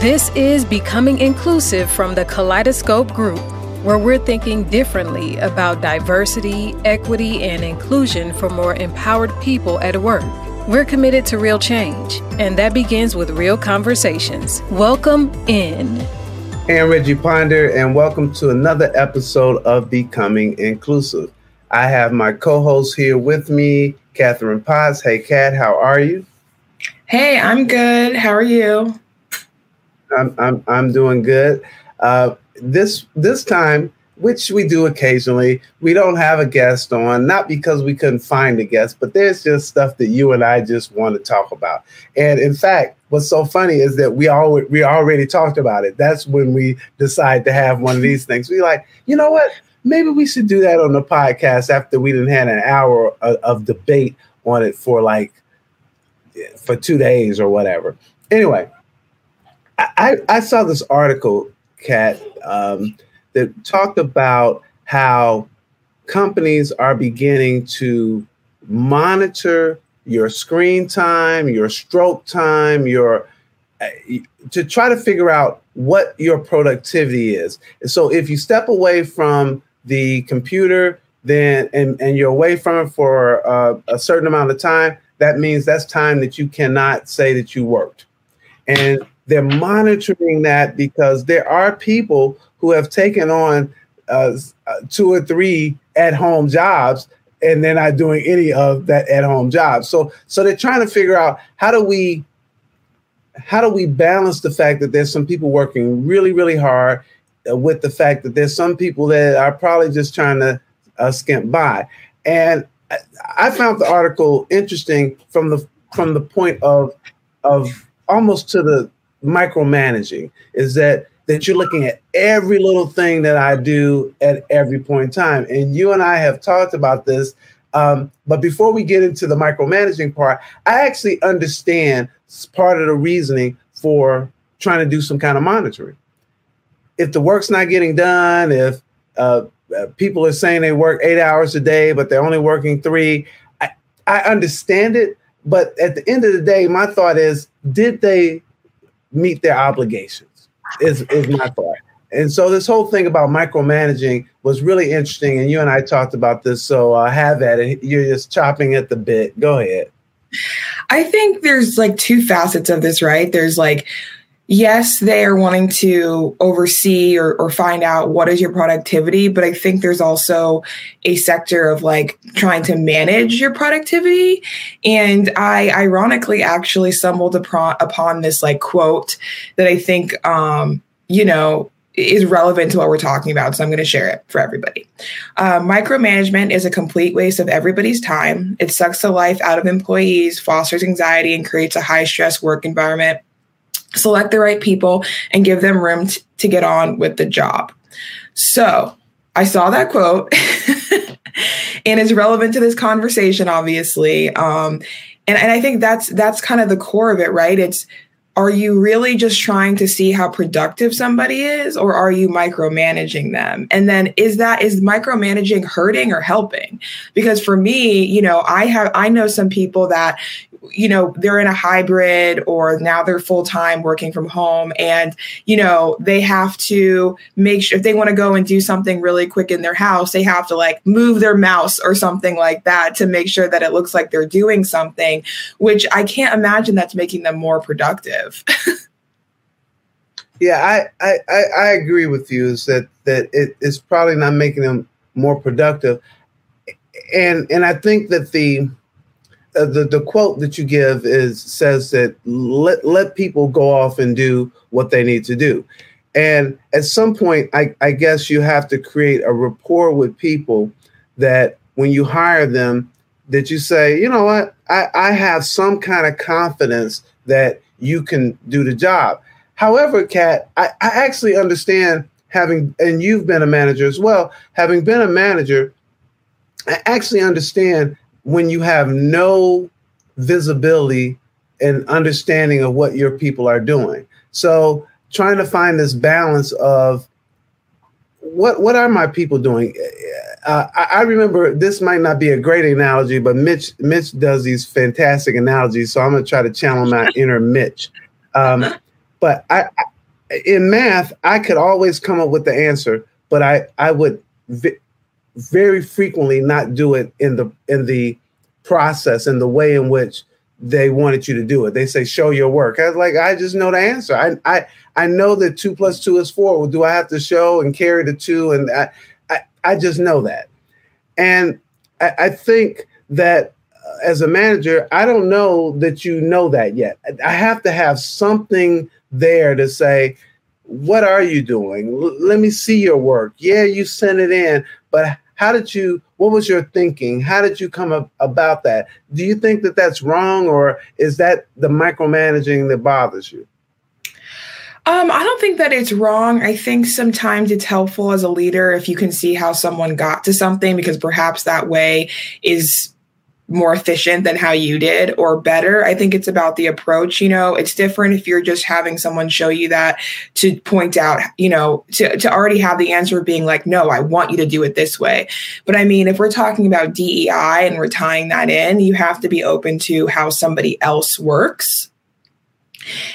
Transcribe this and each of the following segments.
This is Becoming Inclusive from the Kaleidoscope Group, where we're thinking differently about diversity, equity, and inclusion for more empowered people at work. We're committed to real change, and that begins with real conversations. Welcome in. Hey, I'm Reggie Ponder, and welcome to another episode of Becoming Inclusive. I have my co host here with me, Catherine Potts. Hey, Kat, how are you? Hey, I'm good. How are you? I'm I'm I'm doing good. Uh, this this time, which we do occasionally, we don't have a guest on, not because we couldn't find a guest, but there's just stuff that you and I just want to talk about. And in fact, what's so funny is that we all we already talked about it. That's when we decide to have one of these things. We like, you know what? Maybe we should do that on the podcast after we didn't had an hour of, of debate on it for like for two days or whatever. Anyway, I, I saw this article, Kat, um, that talked about how companies are beginning to monitor your screen time, your stroke time, your uh, to try to figure out what your productivity is. And so if you step away from the computer, then and, and you're away from it for uh, a certain amount of time, that means that's time that you cannot say that you worked. And they're monitoring that because there are people who have taken on uh, two or three at home jobs and they're not doing any of that at home job. So so they're trying to figure out how do we how do we balance the fact that there's some people working really really hard uh, with the fact that there's some people that are probably just trying to uh, skimp by. And I, I found the article interesting from the from the point of of almost to the micromanaging is that that you're looking at every little thing that I do at every point in time. And you and I have talked about this. Um, but before we get into the micromanaging part, I actually understand part of the reasoning for trying to do some kind of monitoring. If the work's not getting done, if uh, uh people are saying they work eight hours a day, but they're only working three, I, I understand it. But at the end of the day, my thought is, did they meet their obligations is, is my thought. And so this whole thing about micromanaging was really interesting. And you and I talked about this. So uh, have at it. You're just chopping at the bit. Go ahead. I think there's like two facets of this, right? There's like yes, they are wanting to oversee or, or find out what is your productivity, but I think there's also a sector of like trying to manage your productivity. And I ironically actually stumbled upon, upon this like quote that I think, um, you know, is relevant to what we're talking about. So I'm going to share it for everybody. Uh, micromanagement is a complete waste of everybody's time. It sucks the life out of employees, fosters anxiety, and creates a high stress work environment select the right people, and give them room t- to get on with the job. So I saw that quote, and it's relevant to this conversation, obviously. Um, and, and I think that's that's kind of the core of it, right? It's are you really just trying to see how productive somebody is or are you micromanaging them and then is that is micromanaging hurting or helping because for me you know i have i know some people that you know they're in a hybrid or now they're full-time working from home and you know they have to make sure if they want to go and do something really quick in their house they have to like move their mouse or something like that to make sure that it looks like they're doing something which i can't imagine that's making them more productive. Yeah I, I i agree with you is that that it is probably not making them more productive. And and i think that the uh, the the quote that you give is says that let let people go off and do what they need to do, and at some point, I, I guess you have to create a rapport with people that when you hire them, that you say, you know what, I, I have some kind of confidence that you can do the job. However, Kat, I, I actually understand having, and you've been a manager as well, having been a manager, I actually understand when you have no visibility and understanding of what your people are doing. So trying to find this balance of what what are my people doing? Uh, I, I, remember this might not be a great analogy, but Mitch Mitch does these fantastic analogies. So I'm going to try to channel my inner Mitch. Um, but I, I, in math, I could always come up with the answer, but I I would very frequently not do it in the in the process in the way in which they wanted you to do it. They say, show your work. I was like, I just know the answer. I I I know that two plus two is four. Well, do I have to show and carry the two? And I I, I just know that. And I, I think that uh, as a manager, I don't know that you know that yet. I have to have something there to say, what are you doing? L- let me see your work. Yeah, you sent it in, but how did you what was your thinking? How did you come up about that? Do you think that that's wrong or is that the micromanaging that bothers you? Um, I don't think that it's wrong. I think sometimes it's helpful as a leader if you can see how someone got to something because perhaps that way is more efficient than how you did or better. I think it's about the approach. You know, it's different if you're just having someone show you that to point out, you know, to, to already have the answer being like, no, I want you to do it this way. But I mean, if we're talking about DEI and we're tying that in, you have to be open to how somebody else works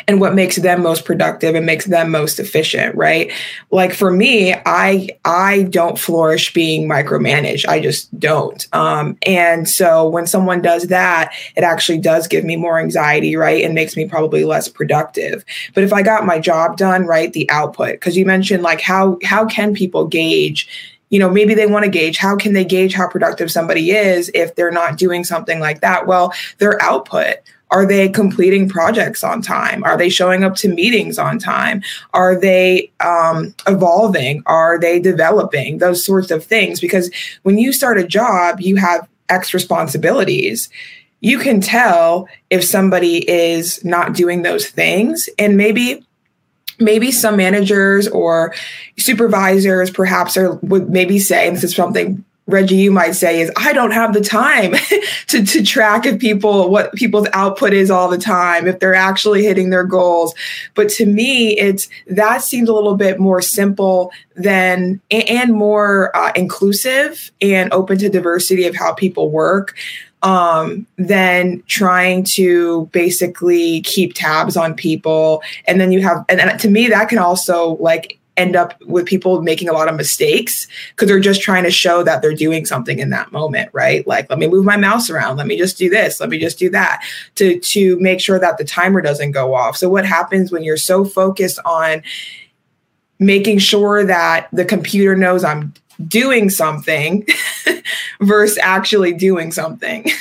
and what makes them most productive and makes them most efficient right? Like for me i i don't flourish being micromanaged. I just don't. Um, and so when someone does that it actually does give me more anxiety right? And makes me probably less productive. But if i got my job done right the output because you mentioned like how how can people gauge you know maybe they want to gauge how can they gauge how productive somebody is if they're not doing something like that? Well their output are they completing projects on time? Are they showing up to meetings on time? Are they um, evolving? Are they developing? Those sorts of things. Because when you start a job, you have X responsibilities. You can tell if somebody is not doing those things. And maybe maybe some managers or supervisors perhaps are would maybe say and this is something Reggie, you might say is I don't have the time to, to track if people what people's output is all the time, if they're actually hitting their goals. But to me, it's that seems a little bit more simple than and more uh, inclusive and open to diversity of how people work um, than trying to basically keep tabs on people. And then you have, and, and to me, that can also like end up with people making a lot of mistakes because they're just trying to show that they're doing something in that moment right? Like let me move my mouse around. Let me just do this. Let me just do that to to make sure that the timer doesn't go off. So what happens when you're so focused on making sure that the computer knows i'm doing something versus actually doing something?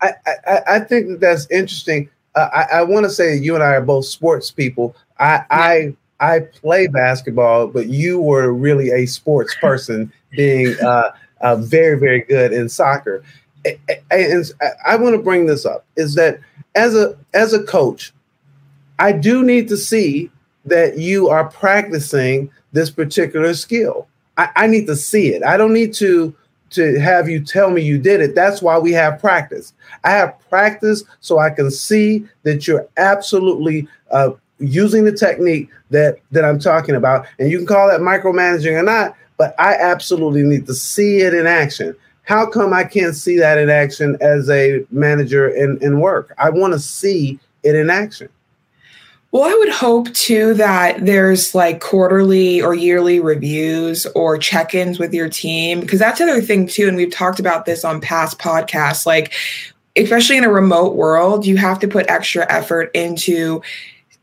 I, I, I think that that's interesting. Uh, I, I want to say you and I are both sports people. I, yeah. I I play basketball, but you were really a sports person, being uh, uh, very, very good in soccer. And I want to bring this up: is that as a as a coach, I do need to see that you are practicing this particular skill. I, I need to see it. I don't need to to have you tell me you did it. That's why we have practice. I have practice so I can see that you're absolutely uh, using the technique that that I'm talking about, and you can call that micromanaging or not, but I absolutely need to see it in action. How come I can't see that in action as a manager in, in work? I want to see it in action. Well, I would hope too that there's like quarterly or yearly reviews or check ins with your team, because that's another thing too. And we've talked about this on past podcasts. Like, especially in a remote world, you have to put extra effort into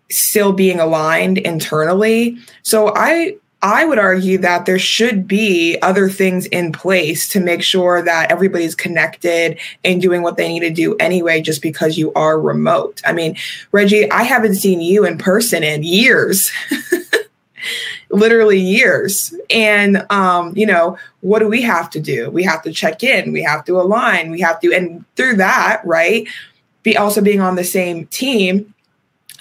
still being aligned internally. So I I would argue that there should be other things in place to make sure that everybody's connected and doing what they need to do anyway, just because you are remote. I mean, Reggie, I haven't seen you in person in years. literally years and um you know what do we have to do we have to check in we have to align we have to and through that right be also being on the same team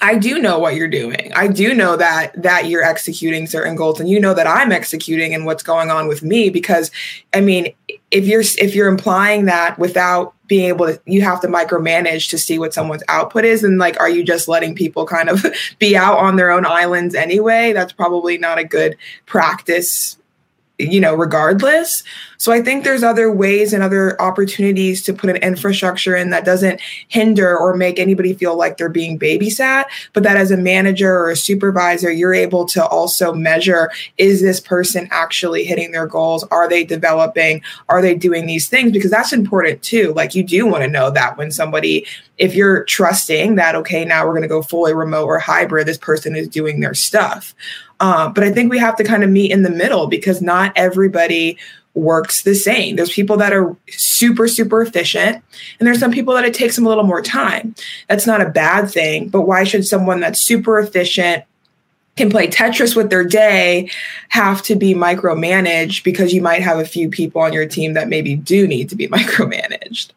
I do know what you're doing. I do know that that you're executing certain goals and you know that I'm executing and what's going on with me because I mean if you're if you're implying that without being able to you have to micromanage to see what someone's output is and like are you just letting people kind of be out on their own islands anyway? That's probably not a good practice you know, regardless. So I think there's other ways and other opportunities to put an infrastructure in that doesn't hinder or make anybody feel like they're being babysat, but that as a manager or a supervisor, you're able to also measure is this person actually hitting their goals? Are they developing? Are they doing these things? Because that's important too. Like you do want to know that when somebody, if you're trusting that, okay, now we're going to go fully remote or hybrid, this person is doing their stuff. Uh, but I think we have to kind of meet in the middle because not everybody works the same. There's people that are super, super efficient, and there's some people that it takes them a little more time. That's not a bad thing, but why should someone that's super efficient, can play Tetris with their day, have to be micromanaged because you might have a few people on your team that maybe do need to be micromanaged?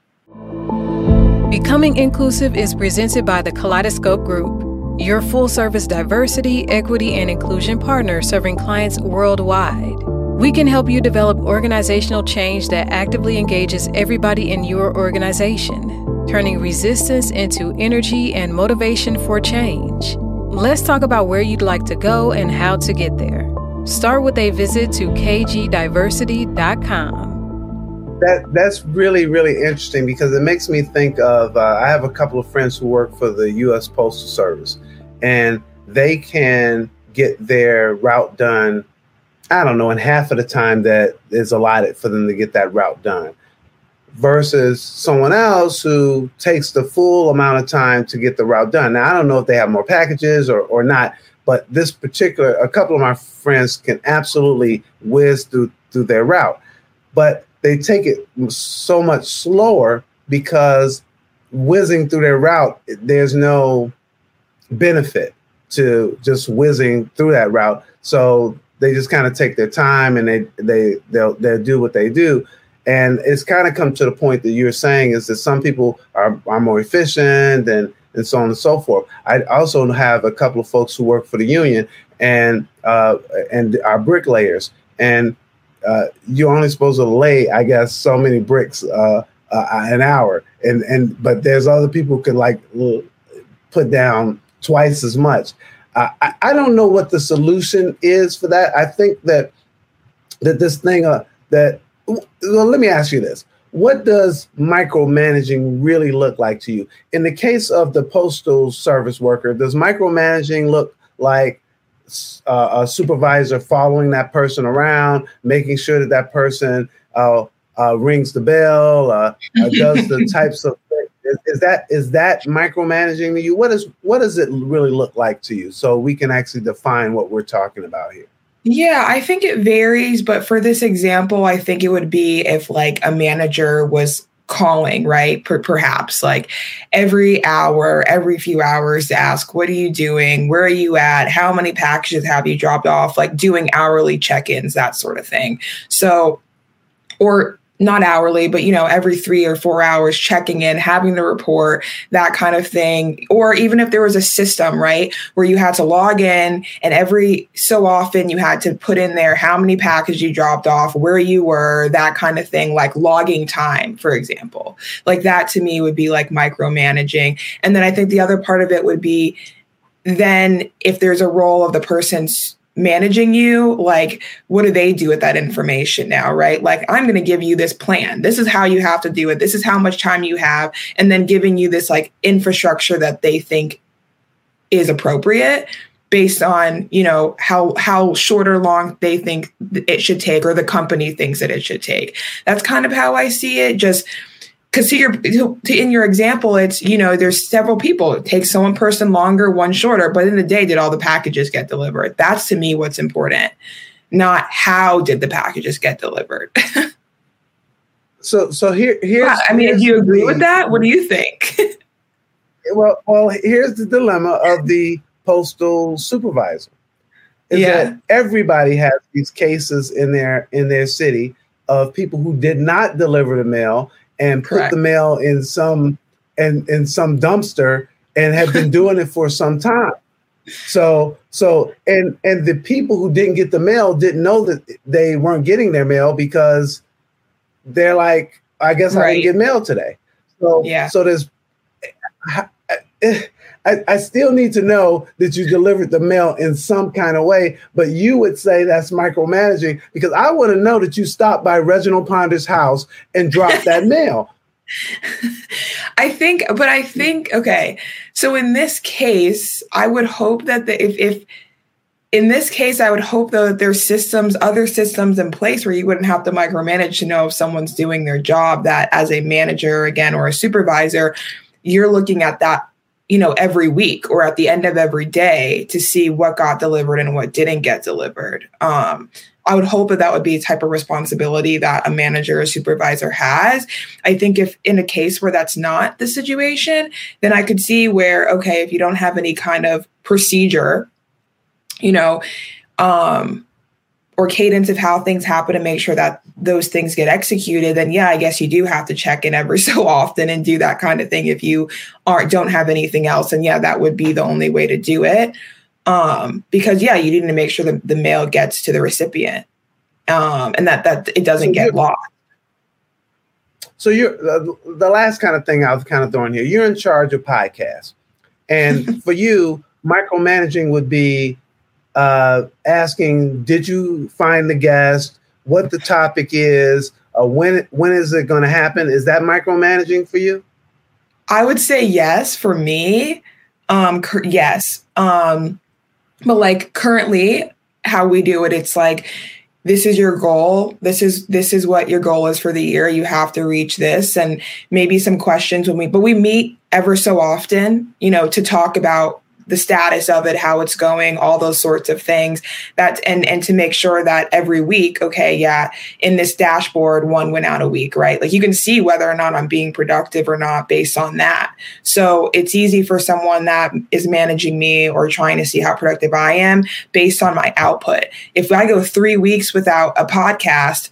Becoming Inclusive is presented by the Kaleidoscope Group your full service diversity, equity, and inclusion partner serving clients worldwide. We can help you develop organizational change that actively engages everybody in your organization, turning resistance into energy and motivation for change. Let's talk about where you'd like to go and how to get there. Start with a visit to kgdiversity.com. That that's really really interesting because it makes me think of. Uh, I have a couple of friends who work for the U.S. Postal Service, and they can get their route done i don't know in half of the time that is allotted for them to get that route done versus someone else who takes the full amount of time to get the route done now i don't know if they have more packages or, or not but this particular a couple of my friends can absolutely whiz through through their route but they take it so much slower because whizzing through their route there's no benefit to just whizzing through that route. So they just kind of take their time and they they they'll they'll do what they do. And it's kind of come to the point that you're saying is that some people are, are more efficient and and so on and so forth. I also have a couple of folks who work for the union and uh, and are bricklayers, and uh, you're only supposed to lay, I guess, so many bricks uh, uh an hour, and and but there's other people who can like put down twice as much. Uh, I, I don't know what the solution is for that. I think that that this thing uh, that well, let me ask you this: What does micromanaging really look like to you? In the case of the postal service worker, does micromanaging look like uh, a supervisor following that person around, making sure that that person uh, uh, rings the bell, uh, does the types of is, that is that micromanaging to you? What is what does it really look like to you? So we can actually define what we're talking about here. Yeah, I think it varies, but for this example, I think it would be if like a manager was calling, right? Per- perhaps like every hour, every few hours to ask, what are you doing? Where are you at? How many packages have you dropped off? Like doing hourly check ins, that sort of thing. So, or not hourly, but you know, every three or four hours, checking in, having the report, that kind of thing. Or even if there was a system, right, where you had to log in and every so often you had to put in there how many packages you dropped off, where you were, that kind of thing, like logging time, for example. Like that to me would be like micromanaging. And then I think the other part of it would be then if there's a role of the person's managing you like what do they do with that information now right? Like i'm going to give you this plan. This is how you have to do it. This is how much time you have. And then giving you this like infrastructure that they think is appropriate based on you know how how short or long they think it should take or the company thinks that it should take. That's kind of how i see it. Just because to your to, in your example, it's you know there's several people. It takes one person longer, one shorter, but in the day, did all the packages get delivered? That's to me what's important, not how did the packages get delivered. so so here here's. I mean, do you agree with that? What do you think? well, well, here's the dilemma of the postal supervisor. Is yeah. that everybody has these cases in their in their city of people who did not deliver the mail and put Correct. the mail in some in, in some dumpster and have been doing it for some time. So so and and the people who didn't get the mail didn't know that they weren't getting their mail because they're like, I guess right. I didn't get mail today. So yeah. So there's eh, eh, eh, I, I still need to know that you delivered the mail in some kind of way. But you would say that's micromanaging because I want to know that you stopped by Reginald Ponder's house and dropped that mail. I think, but I think, okay. So in this case, I would hope that the, if, if, in this case, I would hope though that there's systems, other systems in place where you wouldn't have to micromanage to know if someone's doing their job. That as a manager, again, or a supervisor, you're looking at that, you know, every week or at the end of every day to see what got delivered and what didn't get delivered. Um, I would hope that that would be a type of responsibility that a manager or supervisor has. I think if in a case where that's not the situation, then I could see where, okay, if you don't have any kind of procedure, you know, um, or cadence of how things happen to make sure that those things get executed, then yeah, I guess you do have to check in every so often and do that kind of thing if you aren't don't have anything else. And yeah, that would be the only way to do it um, because yeah, you need to make sure that the mail gets to the recipient um, and that that it doesn't so get lost. So you're uh, the last kind of thing I was kind of throwing here. You're in charge of podcasts, and for you, micromanaging would be uh, asking, "Did you find the guest? What the topic is? Uh, when when is it going to happen? Is that micromanaging for you?" I would say yes for me. Um, cur- yes. Um, but like currently how we do it it's like this is your goal this is this is what your goal is for the year you have to reach this and maybe some questions when we but we meet ever so often you know to talk about the status of it, how it's going, all those sorts of things. That and and to make sure that every week, okay, yeah, in this dashboard, one went out a week, right? Like you can see whether or not I'm being productive or not based on that. So it's easy for someone that is managing me or trying to see how productive I am based on my output. If I go three weeks without a podcast,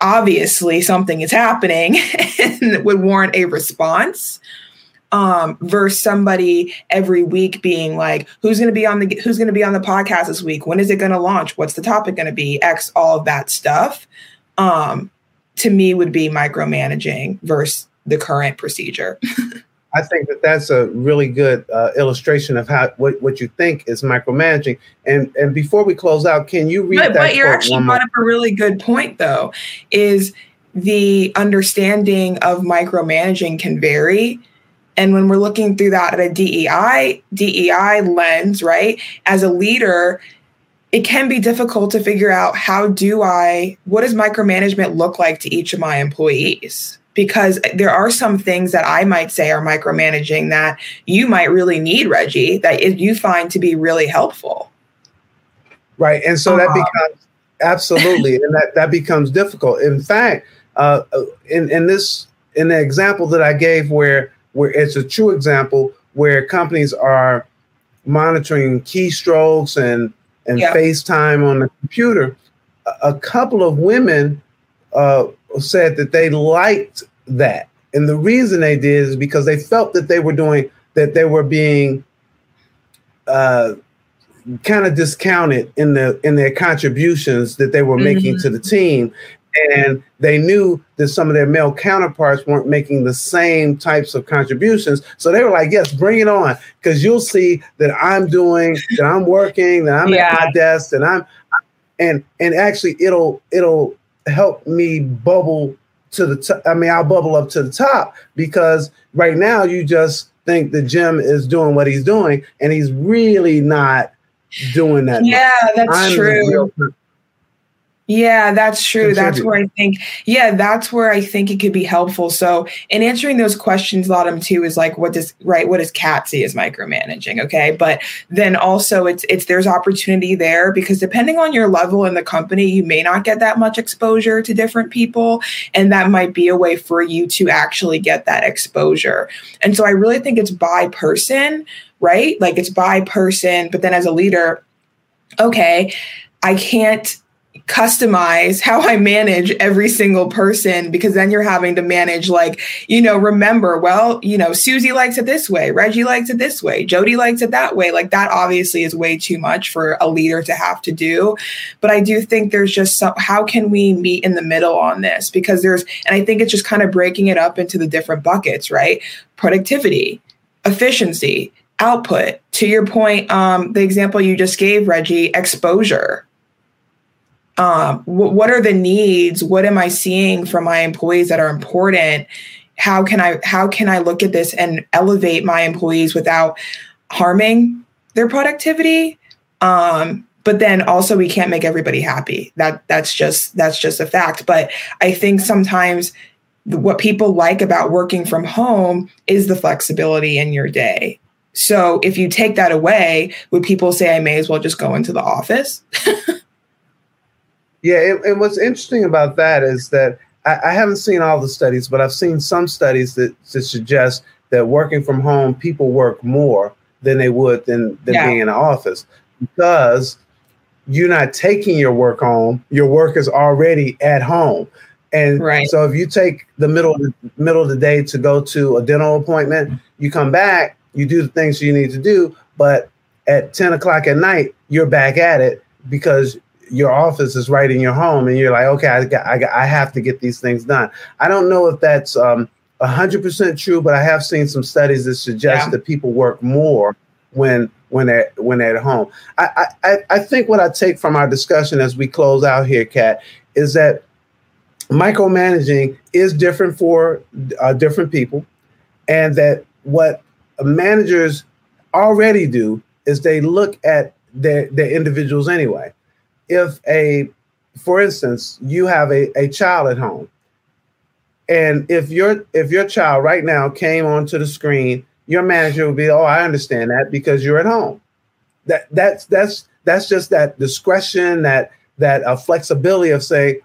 obviously something is happening and would warrant a response um versus somebody every week being like who's going to be on the who's going to be on the podcast this week when is it going to launch what's the topic going to be x all of that stuff um to me would be micromanaging versus the current procedure I think that that's a really good uh, illustration of how what, what you think is micromanaging. And and before we close out, can you read but, that? But you're actually brought up a really good point, though. Is the understanding of micromanaging can vary and when we're looking through that at a DEI DEI lens, right? As a leader, it can be difficult to figure out how do I what does micromanagement look like to each of my employees? Because there are some things that I might say are micromanaging that you might really need, Reggie, that you find to be really helpful. Right. And so that uh-huh. becomes absolutely, and that, that becomes difficult. In fact, uh, in, in this, in the example that I gave where where it's a true example where companies are monitoring keystrokes and and yeah. FaceTime on the computer. A, a couple of women uh, said that they liked that, and the reason they did is because they felt that they were doing that they were being uh, kind of discounted in the in their contributions that they were mm-hmm. making to the team and they knew that some of their male counterparts weren't making the same types of contributions. So they were like, yes, bring it on. Because you'll see that I'm doing, that I'm working, that I'm yeah. at my desk, and I'm and and actually it'll it'll help me bubble to the top. I mean, I'll bubble up to the top because right now you just think that Jim is doing what he's doing, and he's really not doing that. Yeah, much. that's I'm true. Yeah, that's true. That's where I think, yeah, that's where I think it could be helpful. So, in answering those questions, a lot of them too is like, what does right? What does Kat see as micromanaging? Okay, but then also it's it's there's opportunity there because depending on your level in the company, you may not get that much exposure to different people, and that might be a way for you to actually get that exposure. And so, I really think it's by person, right? Like it's by person, but then as a leader, okay, I can't customize how I manage every single person because then you're having to manage, like, you know, remember, well, you know, Susie likes it this way, Reggie likes it this way, Jody likes it that way. Like, that obviously is way too much for a leader to have to do. But I do think there's just some, how can we meet in the middle on this? Because there's, and I think it's just kind of breaking it up into the different buckets, right? Productivity, efficiency, output. To your point, um, the example you just gave, Reggie, exposure. Um, w- what are the needs? What am I seeing from my employees that are important? How can I how can I look at this and elevate my employees without harming their productivity? Um, but then also we can't make everybody happy. That that's just that's just a fact. But I think sometimes what people like about working from home is the flexibility in your day. So if you take that away, would people say I may as well just go into the office? yeah, and, and, what's interesting about that is that I, I, haven't seen all the studies, but I've seen some studies that, that suggest that working from home, people work more than they would than, than yeah. being in an office because you're not taking your work home. Your work is already at home. And right. so if you take the middle the middle of the day to go to a dental appointment, you come back, you do the things you need to do, but at 10 o'clock at night, you're back at it because your office is right in your home and you're like, okay, I got, I, got, I have to get these things done. I don't know if that's um, 100% true, but I have seen some studies that suggest yeah. that people work more when when they're when they're at home. I, I I think what I take from our discussion as we close out here, Kat, is that micromanaging is different for uh, different people, and that what managers already do is they look at their, their individuals anyway. If a, for instance, you have a, a child at home, and if your if your child right now came onto the screen, your manager would be, oh, I understand that because you're at home. That that's that's that's just that discretion, that that uh, flexibility of saying,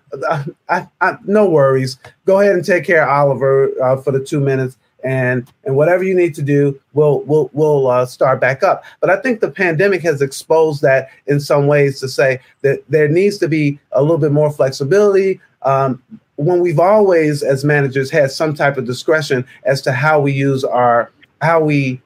I, I, no worries, go ahead and take care of Oliver uh, for the two minutes, and and whatever you need to do, we'll we'll we'll uh, start back up. But I think the pandemic has exposed that in some ways to say that there needs to be a little bit more flexibility. Um, when we've always, as managers, had some type of discretion as to how we use our how we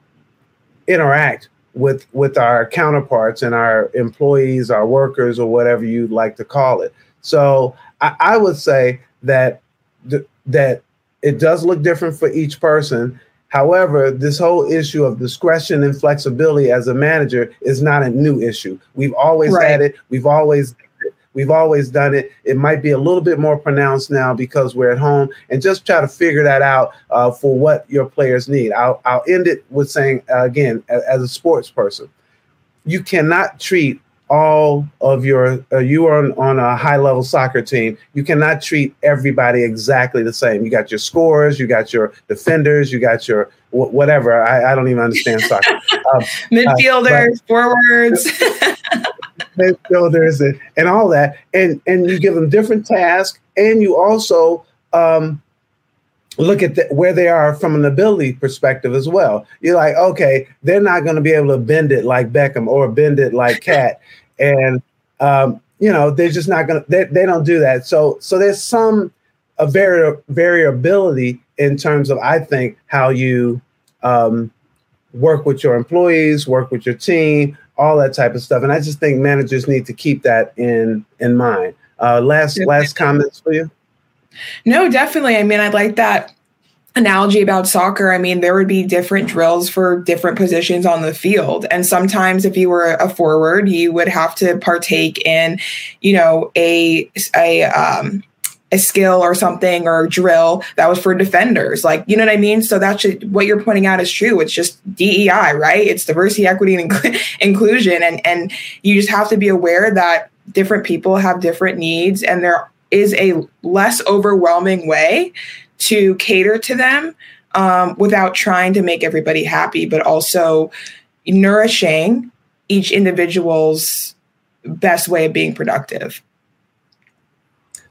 interact with with our counterparts and our employees, our workers, or whatever you'd like to call it. So I, I would say that th- that it does look different for each person. However, this whole issue of discretion and flexibility as a manager is not a new issue. We've always right. had it. We've always We've always done it. It might be a little bit more pronounced now because we're at home, and just try to figure that out uh, for what your players need. I'll, I'll end it with saying uh, again, as a sports person, you cannot treat all of your uh, you are on, a high level soccer team. You cannot treat everybody exactly the same. You got your scorers you got your defenders you got your wh- whatever. I, I, don't even understand soccer. Um, midfielders uh, forwards. Midfielders and, and all that. And and you give them different tasks and you also um, look at the, where they are from an ability perspective as well. You're like, okay, they're not going to be able to bend it like Beckham or bend it like Kat, and um, you know they're just not going to. They, they don't do that. So so there's some a vari- variability in terms of I think how you um, work with your employees, work with your team, all that type of stuff. And I just think managers need to keep that in in mind. Uh, last last comments for you. No, definitely. I mean, I like that analogy about soccer. I mean, there would be different drills for different positions on the field. And sometimes if you were a forward, you would have to partake in, you know, a a um a skill or something or a drill that was for defenders. Like, you know what I mean? So that's what you're pointing out is true. It's just DEI, right? It's diversity, equity, and inclusion. And, and you just have to be aware that different people have different needs and there is a less overwhelming way to cater to them um, without trying to make everybody happy, but also nourishing each individual's best way of being productive.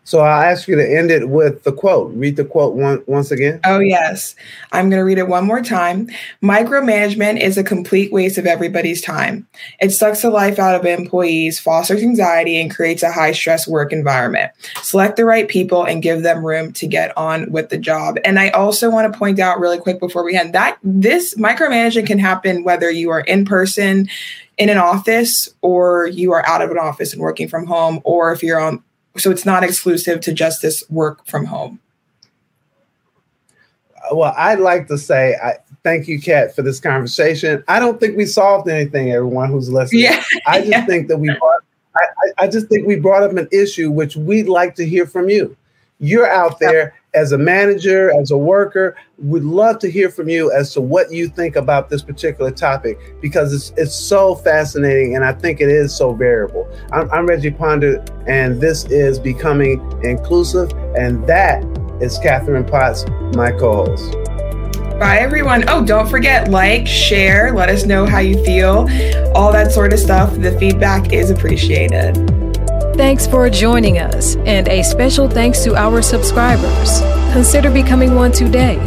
So I'll ask you to end it with the quote. Read the quote one, once again. Oh, yes. I'm going to read it one more time. Micromanagement is a complete waste of everybody's time. It sucks the life out of employees, fosters anxiety, and creates a high stress work environment. Select the right people and give them room to get on with the job. And I also want to point out really quick before we end that this micromanagement can happen whether you are in person, in an office or you are out of an office and working from home or if you're on so it's not exclusive to just this work from home. Uh, well, I'd like to say I thank you, Kat, for this conversation. I don't think we solved anything, everyone who's listening. Yeah. I just yeah. think that we brought, I, I just think we brought up an issue which we'd like to hear from you. You're out there as a manager, as a worker, we'd love to hear from you as to what you think about this particular topic because it's it's so fascinating and I think it is so variable. I'm, I'm Reggie Ponder, and this is Becoming Inclusive, and that is Catherine Potts, my co-host. Bye, everyone. Oh, don't forget, like, share, let us know how you feel, all that sort of stuff. The feedback is appreciated. Thanks for joining us, and a special thanks to our subscribers. Consider becoming one today.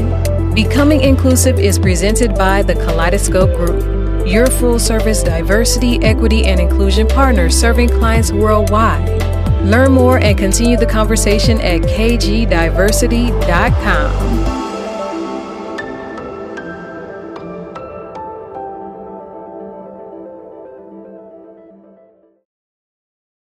Becoming Inclusive is presented by the Kaleidoscope Group, your full service diversity, equity, and inclusion partner serving clients worldwide. Learn more and continue the conversation at kgdiversity.com.